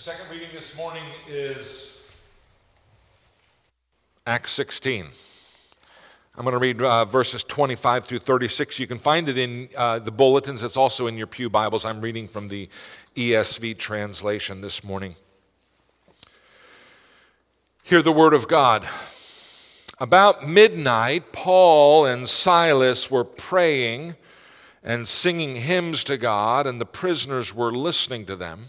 second reading this morning is Acts 16. I'm going to read uh, verses 25 through 36. You can find it in uh, the bulletins. It's also in your Pew Bibles. I'm reading from the ESV translation this morning. Hear the word of God. About midnight, Paul and Silas were praying and singing hymns to God, and the prisoners were listening to them.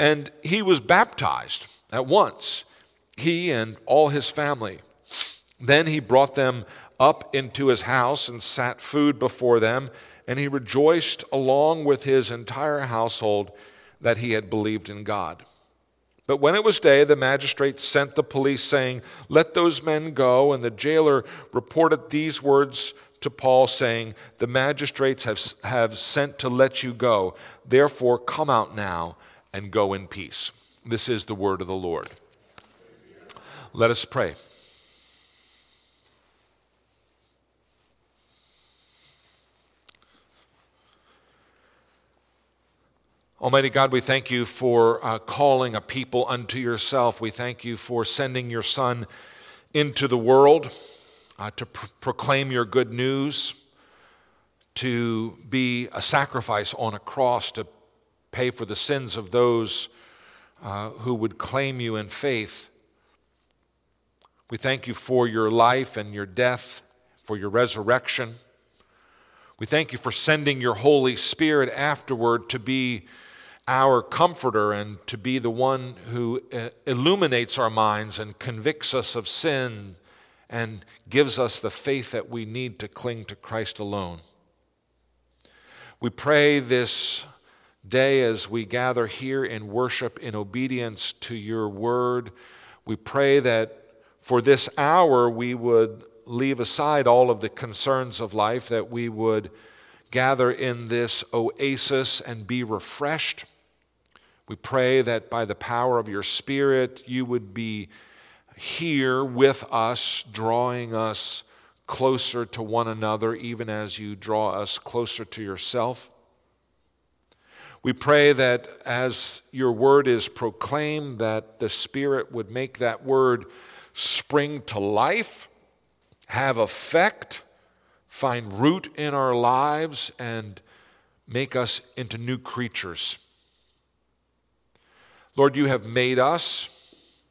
And he was baptized at once, he and all his family. Then he brought them up into his house and sat food before them, and he rejoiced along with his entire household that he had believed in God. But when it was day, the magistrate sent the police, saying, Let those men go. And the jailer reported these words to Paul, saying, The magistrates have, have sent to let you go. Therefore, come out now and go in peace. This is the word of the Lord. Let us pray. Almighty God, we thank you for uh, calling a people unto yourself. We thank you for sending your Son into the world uh, to pr- proclaim your good news, to be a sacrifice on a cross, to pay for the sins of those uh, who would claim you in faith. We thank you for your life and your death, for your resurrection. We thank you for sending your Holy Spirit afterward to be our comforter and to be the one who uh, illuminates our minds and convicts us of sin and gives us the faith that we need to cling to Christ alone. We pray this day as we gather here in worship in obedience to your word. We pray that for this hour we would leave aside all of the concerns of life, that we would gather in this oasis and be refreshed. We pray that by the power of your Spirit, you would be here with us, drawing us closer to one another, even as you draw us closer to yourself. We pray that as your word is proclaimed, that the Spirit would make that word spring to life, have effect, find root in our lives, and make us into new creatures. Lord, you have made us.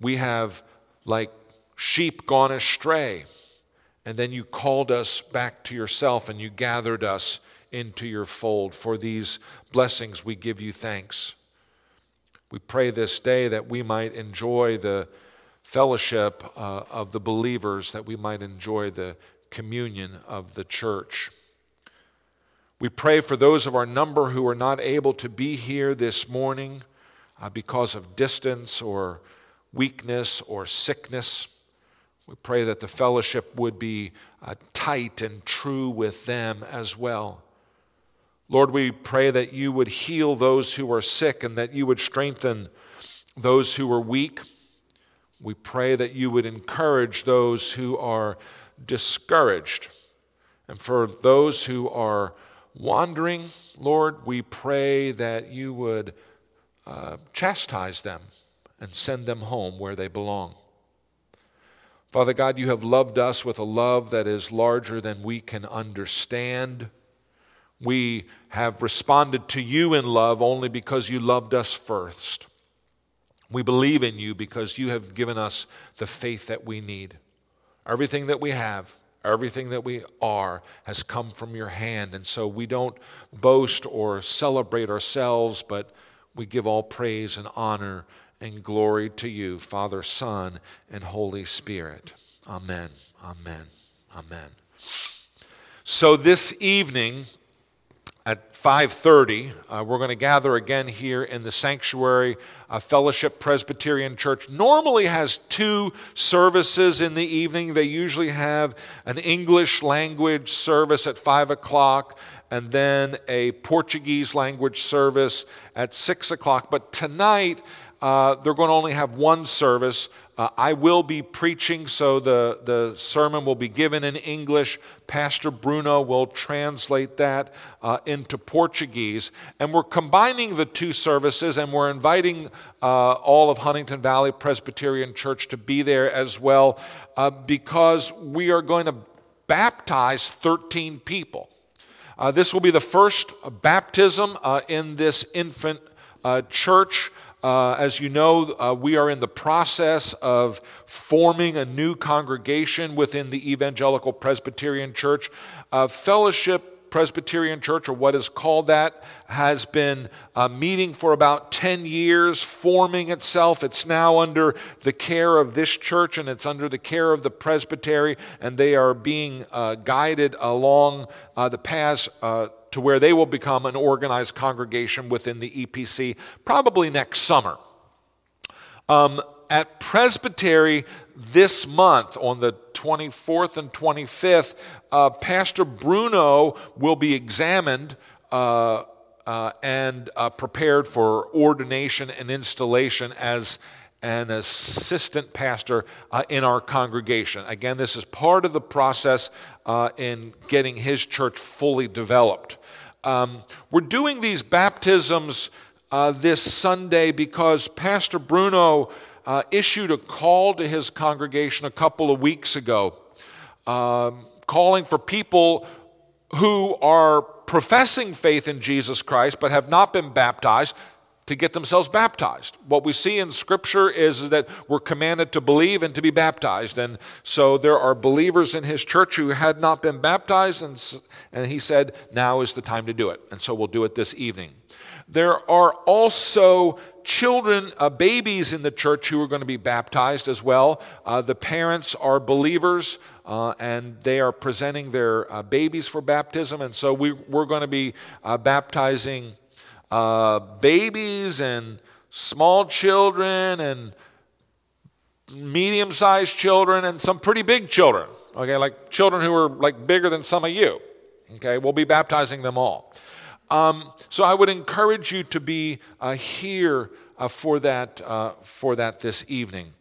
We have, like sheep, gone astray. And then you called us back to yourself and you gathered us into your fold. For these blessings, we give you thanks. We pray this day that we might enjoy the fellowship uh, of the believers, that we might enjoy the communion of the church. We pray for those of our number who are not able to be here this morning uh, because of distance or weakness or sickness. We pray that the fellowship would be uh, tight and true with them as well. Lord, we pray that you would heal those who are sick and that you would strengthen those who are weak. We pray that you would encourage those who are discouraged. And for those who are wandering, Lord, we pray that you would uh, chastise them and send them home where they belong. Father God, you have loved us with a love that is larger than we can understand. We have responded to you in love only because you loved us first. We believe in you because you have given us the faith that we need. Everything that we have, everything that we are, has come from your hand. And so we don't boast or celebrate ourselves, but we give all praise and honor and glory to you, Father, Son, and Holy Spirit. Amen. Amen. Amen. So this evening, at 5.30 uh, we're going to gather again here in the sanctuary. Uh, fellowship presbyterian church normally has two services in the evening. They usually have an english language service at 5 o'clock and then a portuguese language service at 6 o'clock. But tonight uh, they're going to only have one service uh, I will be preaching, so the, the sermon will be given in English. Pastor Bruno will translate that uh, into Portuguese. And we're combining the two services, and we're inviting uh, all of Huntingdon Valley Presbyterian Church to be there as well, uh, because we are going to baptize 13 people. This will be the first baptism in this infant church. Uh, as you know, uh, we are in the process of forming a new congregation within the Evangelical Presbyterian Church. Uh, Fellowship Presbyterian Church, or what is called that, has been uh, meeting for about 10 years, forming itself. It's now under the care of this church and it's under the care of the presbytery, and they are being uh, guided along uh, the paths to where they will become an organized congregation within the EPC probably next summer. Um, at Presbytery this month, on the 24th and 25th, uh, Pastor Bruno will be examined uh, uh, and uh, prepared for ordination and installation as an assistant pastor uh, in our congregation. Again, this is part of the process uh, in getting his church fully developed. Um, we're doing these baptisms uh, this Sunday because Pastor Bruno uh, issued a call to his congregation a couple of weeks ago, um, calling for people who are professing faith in Jesus Christ but have not been baptized to get themselves baptized. What we see in Scripture is, that we're commanded to believe and to be baptized. And so there are believers in his church who had not been baptized, and, and he said, now is the time to do it. And so we'll do it this evening. There are also children, uh, babies in the church who are going to be baptized as well. Uh, the parents are believers. Uh, and they are presenting their uh, babies for baptism. And so we, we're going to be uh, baptizing uh, babies and small children and medium sized children and some pretty big children. Okay, like children who are like bigger than some of you. Okay, we'll be baptizing them all. Um, so I would encourage you to be uh, here uh, for that uh, for that this evening.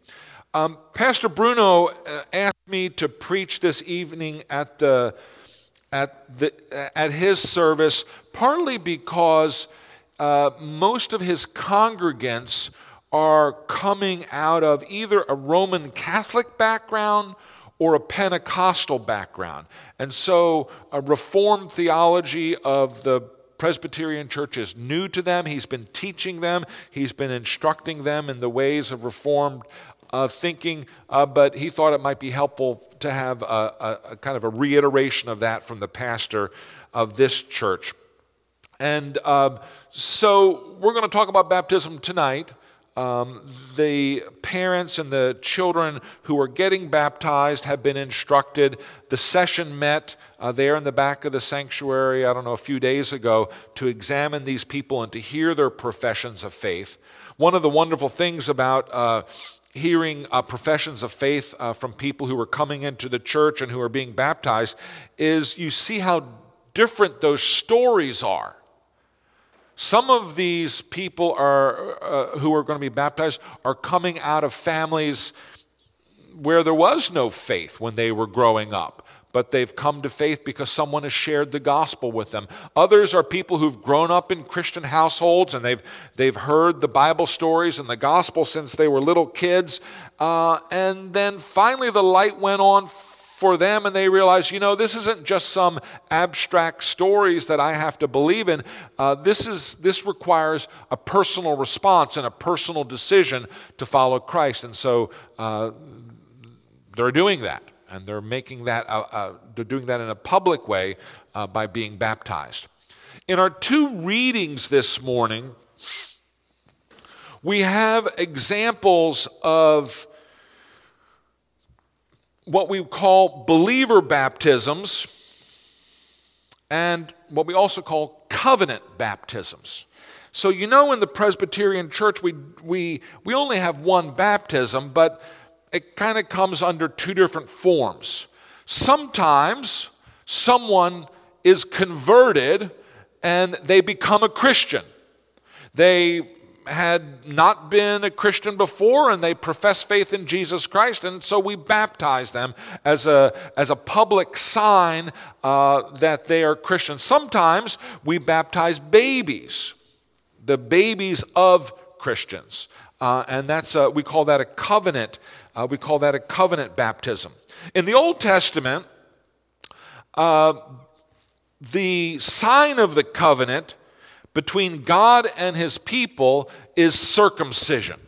Um, Pastor Bruno uh, asked me to preach this evening at the at the at his service, partly because uh, most of his congregants are coming out of either a Roman Catholic background or a Pentecostal background. And so a Reformed theology of the Presbyterian Church is new to them. He's been teaching them, he's been instructing them in the ways of Reformed uh, thinking, uh, but he thought it might be helpful to have a, a, a kind of a reiteration of that from the pastor of this church. And um, so we're going to talk about baptism tonight. Um, the parents and the children who are getting baptized have been instructed. The session met uh, there in the back of the sanctuary, I don't know, a few days ago, to examine these people and to hear their professions of faith. One of the wonderful things about uh, hearing uh, professions of faith uh, from people who are coming into the church and who are being baptized is you see how different those stories are. Some of these people are, uh, who are going to be baptized are coming out of families where there was no faith when they were growing up, but they've come to faith because someone has shared the gospel with them. Others are people who've grown up in Christian households and they've, they've heard the Bible stories and the gospel since they were little kids. Uh, and then finally the light went on for them and they realize, you know, this isn't just some abstract stories that I have to believe in. Uh, this, is, this requires a personal response and a personal decision to follow Christ. And so uh, they're doing that. And they're making that, uh, uh they're doing that in a public way uh, by being baptized. In our two readings this morning, we have examples of what we call believer baptisms and what we also call covenant baptisms. So, you know, in the Presbyterian Church, we, we, we only have one baptism, but it kind of comes under two different forms. Sometimes someone is converted and they become a Christian. They had not been a Christian before and they profess faith in Jesus Christ, and so we baptize them as a, as a public sign uh, that they are Christians. Sometimes we baptize babies, the babies of Christians, uh, and that's a, we call that a covenant. Uh, we call that a covenant baptism. In the Old Testament, uh, the sign of the covenant between God and his people is circumcision.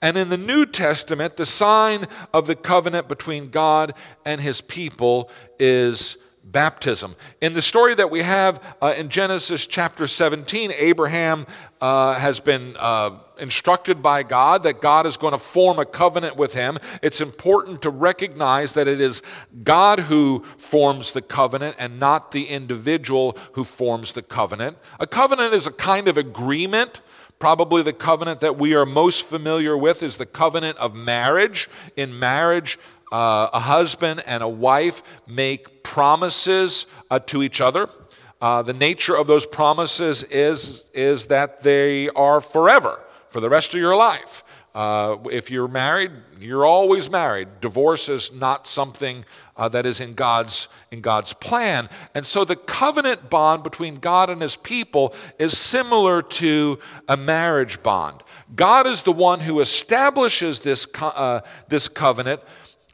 And in the New Testament, the sign of the covenant between God and his people is baptism. In the story that we have uh, in Genesis chapter 17, Abraham uh, has been uh, instructed by God that God is going to form a covenant with him. It's important to recognize that it is God who forms the covenant and not the individual who forms the covenant. A covenant is a kind of agreement. Probably the covenant that we are most familiar with is the covenant of marriage. In marriage, uh, a husband and a wife make promises uh, to each other. Uh, the nature of those promises is, is that they are forever, for the rest of your life. Uh, if you're married, you're always married. Divorce is not something uh, that is in God's, in God's plan. And so the covenant bond between God and his people is similar to a marriage bond. God is the one who establishes this, co- uh, this covenant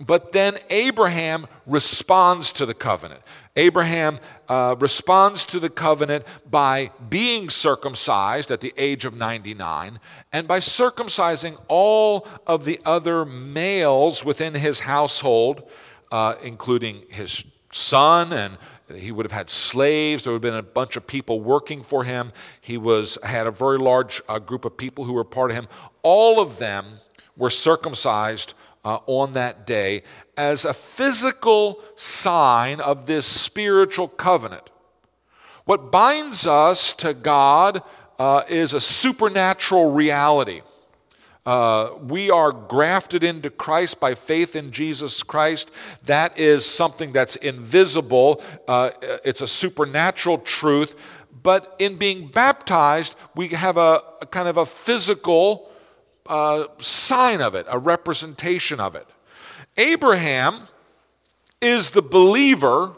but then Abraham responds to the covenant. Abraham uh, responds to the covenant by being circumcised at the age of 99 and by circumcising all of the other males within his household, uh, including his son and he would have had slaves. There would have been a bunch of people working for him. He was had a very large uh, group of people who were part of him. All of them were circumcised uh, on that day as a physical sign of this spiritual covenant. What binds us to God uh, is a supernatural reality. Uh, we are grafted into Christ by faith in Jesus Christ. That is something that's invisible, uh, it's a supernatural truth. But in being baptized, we have a, a kind of a physical a sign of it, a representation of it. Abraham is the believer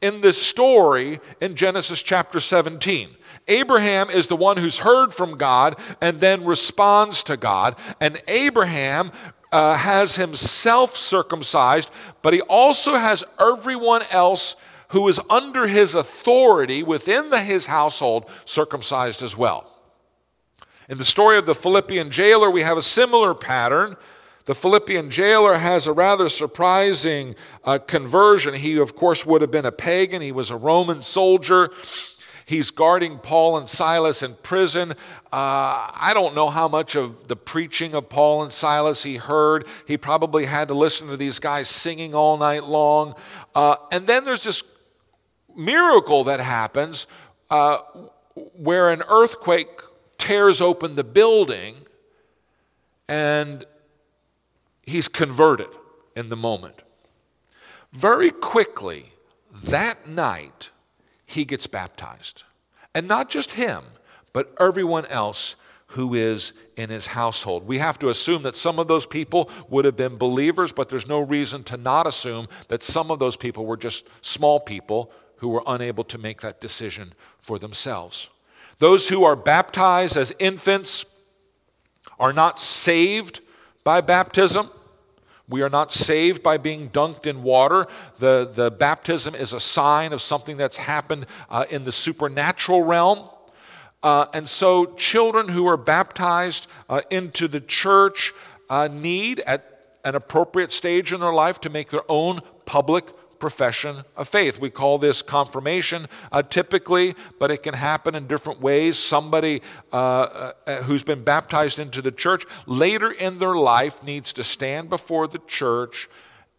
in this story in Genesis chapter 17. Abraham is the one who's heard from God and then responds to God. And Abraham uh, has himself circumcised, but he also has everyone else who is under his authority within the, his household circumcised as well. In the story of the Philippian jailer, we have a similar pattern. The Philippian jailer has a rather surprising uh, conversion. He, of course, would have been a pagan, he was a Roman soldier. He's guarding Paul and Silas in prison. Uh, I don't know how much of the preaching of Paul and Silas he heard. He probably had to listen to these guys singing all night long. Uh, and then there's this miracle that happens uh, where an earthquake tears open the building and he's converted in the moment. Very quickly, that night, he gets baptized. And not just him, but everyone else who is in his household. We have to assume that some of those people would have been believers, but there's no reason to not assume that some of those people were just small people who were unable to make that decision for themselves. Those who are baptized as infants are not saved by baptism. We are not saved by being dunked in water. The, the baptism is a sign of something that's happened uh, in the supernatural realm. Uh, and so, children who are baptized uh, into the church uh, need, at an appropriate stage in their life, to make their own public profession of faith. We call this confirmation uh, typically, but it can happen in different ways. Somebody uh, uh, who's been baptized into the church later in their life needs to stand before the church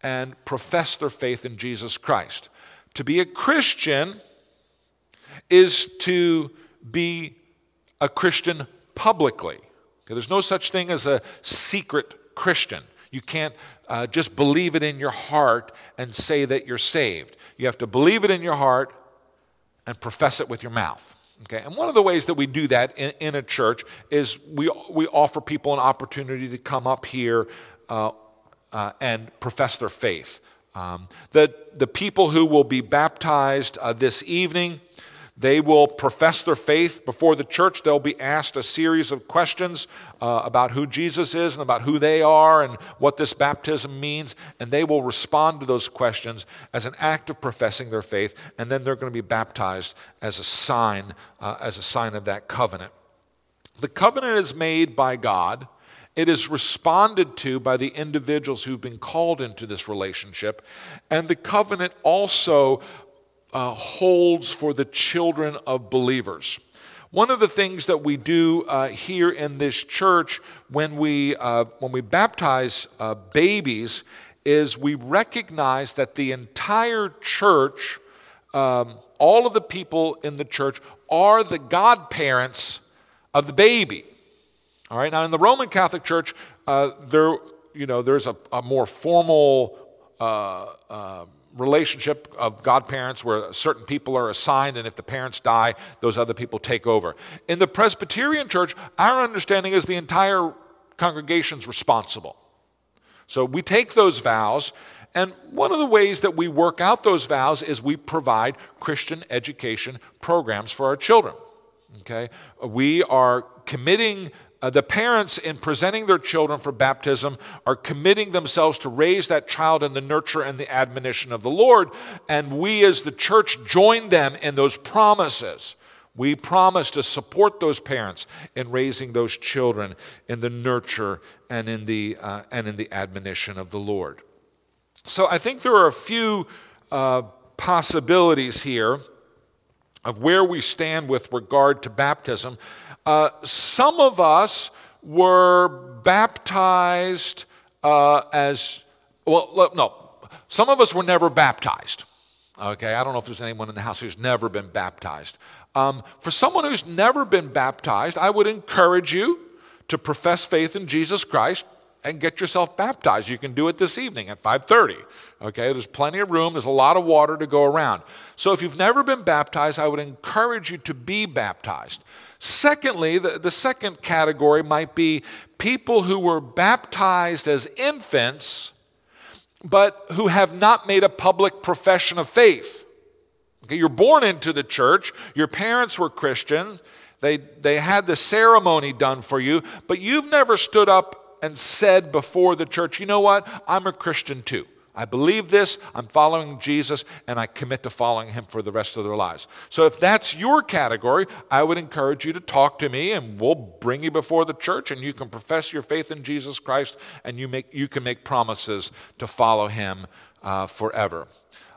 and profess their faith in Jesus Christ. To be a Christian is to be a Christian publicly. Okay, there's no such thing as a secret Christian. You can't uh, just believe it in your heart and say that you're saved. You have to believe it in your heart and profess it with your mouth. Okay, and one of the ways that we do that in, in a church is we, we offer people an opportunity to come up here uh, uh, and profess their faith. Um, the, the people who will be baptized uh, this evening, they will profess their faith before the church. They'll be asked a series of questions uh, about who Jesus is and about who they are and what this baptism means. And they will respond to those questions as an act of professing their faith. And then they're going to be baptized as a sign, uh, as a sign of that covenant. The covenant is made by God. It is responded to by the individuals who've been called into this relationship. And the covenant also uh, holds for the children of believers. One of the things that we do uh, here in this church when we, uh, when we baptize uh, babies is we recognize that the entire church, um, all of the people in the church, are the godparents of the baby. All right, now in the Roman Catholic Church, uh, there, you know, there's a, a more formal uh, uh, relationship of godparents where certain people are assigned, and if the parents die, those other people take over. In the Presbyterian church, our understanding is the entire congregation's responsible. So we take those vows, and one of the ways that we work out those vows is we provide Christian education programs for our children. Okay? We are committing uh, the parents, in presenting their children for baptism, are committing themselves to raise that child in the nurture and the admonition of the Lord. And we, as the church, join them in those promises. We promise to support those parents in raising those children in the nurture and in the, uh, and in the admonition of the Lord. So I think there are a few uh, possibilities here of where we stand with regard to baptism. Uh, some of us were baptized uh, as, well, no, some of us were never baptized. Okay, I don't know if there's anyone in the house who's never been baptized. Um, for someone who's never been baptized, I would encourage you to profess faith in Jesus Christ and get yourself baptized. You can do it this evening at 5:30. Okay, there's plenty of room, there's a lot of water to go around. So if you've never been baptized, I would encourage you to be baptized. Secondly, the, the second category might be people who were baptized as infants, but who have not made a public profession of faith. Okay, you're born into the church, your parents were Christians, they, they had the ceremony done for you, but you've never stood up and said before the church, you know what, I'm a Christian too. I believe this, I'm following Jesus, and I commit to following him for the rest of their lives. So, if that's your category, I would encourage you to talk to me, and we'll bring you before the church, and you can profess your faith in Jesus Christ, and you, make, you can make promises to follow him uh, forever.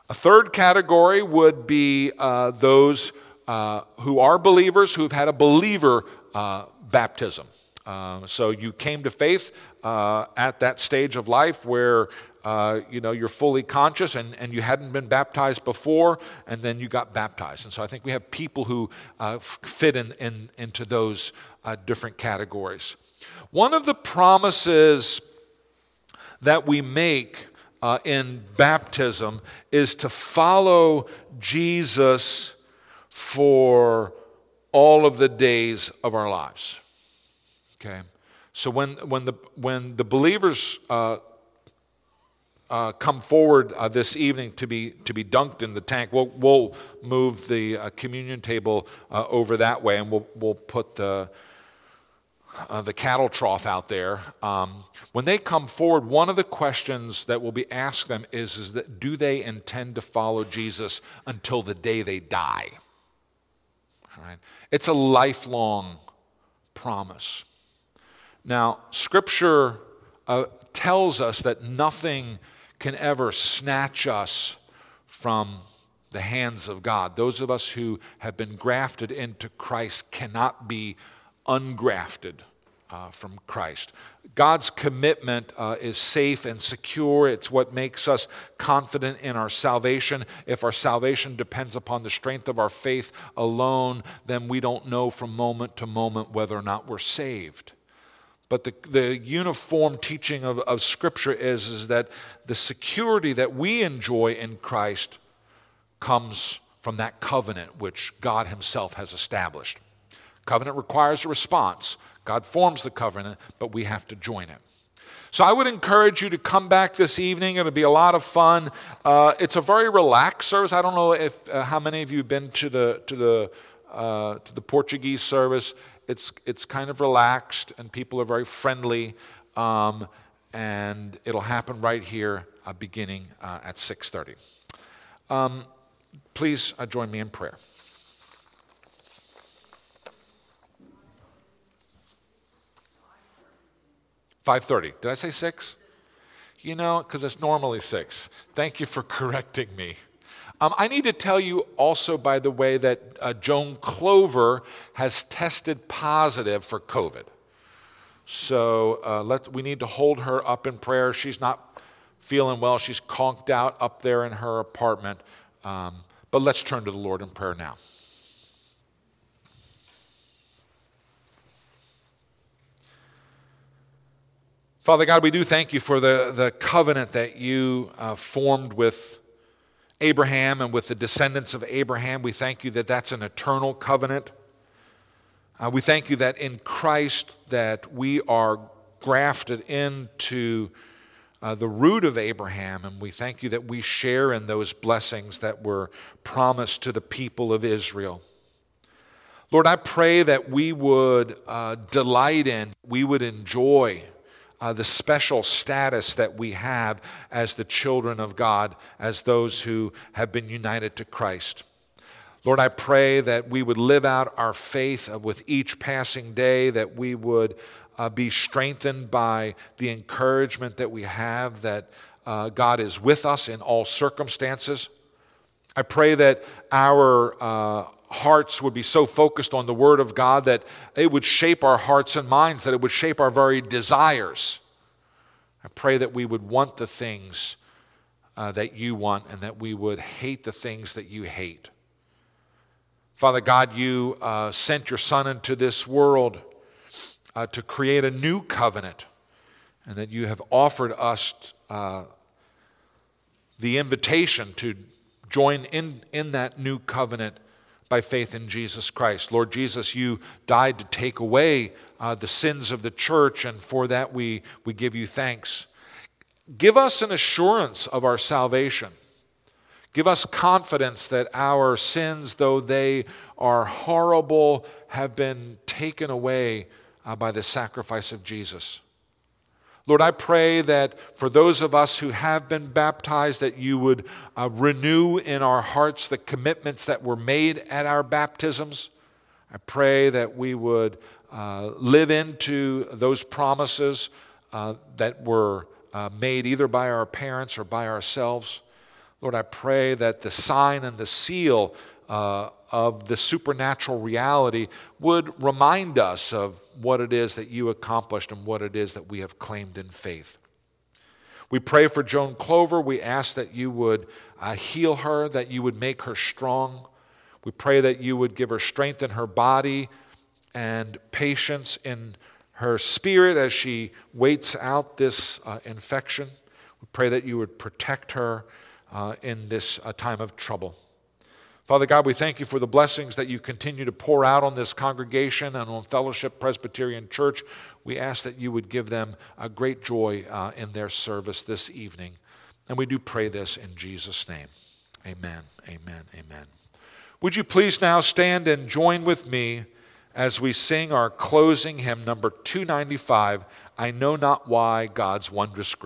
A third category would be uh, those uh, who are believers who've had a believer uh, baptism. Uh, so you came to faith uh, at that stage of life where uh, you know, you're fully conscious and, and you hadn't been baptized before, and then you got baptized. And so I think we have people who uh, fit in, in, into those uh, different categories. One of the promises that we make uh, in baptism is to follow Jesus for all of the days of our lives. Okay? So when, when, the, when the believers uh, uh, come forward uh, this evening to be, to be dunked in the tank. We'll, we'll move the uh, communion table uh, over that way and we'll, we'll put the, uh, the cattle trough out there, um, when they come forward, one of the questions that will be asked them is, is that do they intend to follow Jesus until the day they die? All right? It's a lifelong promise. Now, Scripture uh, tells us that nothing can ever snatch us from the hands of God. Those of us who have been grafted into Christ cannot be ungrafted uh, from Christ. God's commitment uh, is safe and secure. It's what makes us confident in our salvation. If our salvation depends upon the strength of our faith alone, then we don't know from moment to moment whether or not we're saved. But the, the uniform teaching of, of Scripture is, is that the security that we enjoy in Christ comes from that covenant which God Himself has established. Covenant requires a response. God forms the covenant, but we have to join it. So I would encourage you to come back this evening. It'll be a lot of fun. Uh, it's a very relaxed service. I don't know if uh, how many of you have been to the to the uh, to the Portuguese service. It's it's kind of relaxed, and people are very friendly. Um, and it'll happen right here, uh, beginning uh, at 6:30. Um, Please uh, join me in prayer. Five thirty. Did I say six? You know, because it's normally six. Thank you for correcting me. Um, I need to tell you also, by the way, that uh, Joan Clover has tested positive for COVID. So uh, let, we need to hold her up in prayer. She's not feeling well. She's conked out up there in her apartment. Um, but let's turn to the Lord in prayer now. Father God, we do thank you for the, the covenant that you uh, formed with Abraham and with the descendants of Abraham. We thank you that that's an eternal covenant. Uh, we thank you that in Christ that we are grafted into uh, the root of Abraham, and we thank you that we share in those blessings that were promised to the people of Israel. Lord, I pray that we would uh, delight in, we would enjoy uh, the special status that we have as the children of God, as those who have been united to Christ. Lord, I pray that we would live out our faith with each passing day, that we would uh, be strengthened by the encouragement that we have that uh, God is with us in all circumstances. I pray that our uh, hearts would be so focused on the Word of God that it would shape our hearts and minds, that it would shape our very desires. I pray that we would want the things uh, that you want and that we would hate the things that you hate. Father God, you uh, sent your Son into this world uh, to create a new covenant, and that you have offered us uh, the invitation to join in, in that new covenant by faith in Jesus Christ. Lord Jesus, you died to take away uh, the sins of the church, and for that we, we give you thanks. Give us an assurance of our salvation. Give us confidence that our sins, though they are horrible, have been taken away uh, by the sacrifice of Jesus. Lord, I pray that for those of us who have been baptized, that you would uh, renew in our hearts the commitments that were made at our baptisms. I pray that we would uh, live into those promises uh, that were uh, made either by our parents or by ourselves. Lord, I pray that the sign and the seal uh, of the supernatural reality would remind us of what it is that you accomplished and what it is that we have claimed in faith. We pray for Joan Clover. We ask that you would uh, heal her, that you would make her strong. We pray that you would give her strength in her body and patience in her spirit as she waits out this uh, infection. We pray that you would protect her uh, in this uh, time of trouble. Father God, we thank you for the blessings that you continue to pour out on this congregation and on Fellowship Presbyterian Church. We ask that you would give them a great joy uh, in their service this evening. And we do pray this in Jesus' name. Amen, amen, amen. Would you please now stand and join with me as we sing our closing hymn, number 295 I Know Not Why God's Wondrous Grace.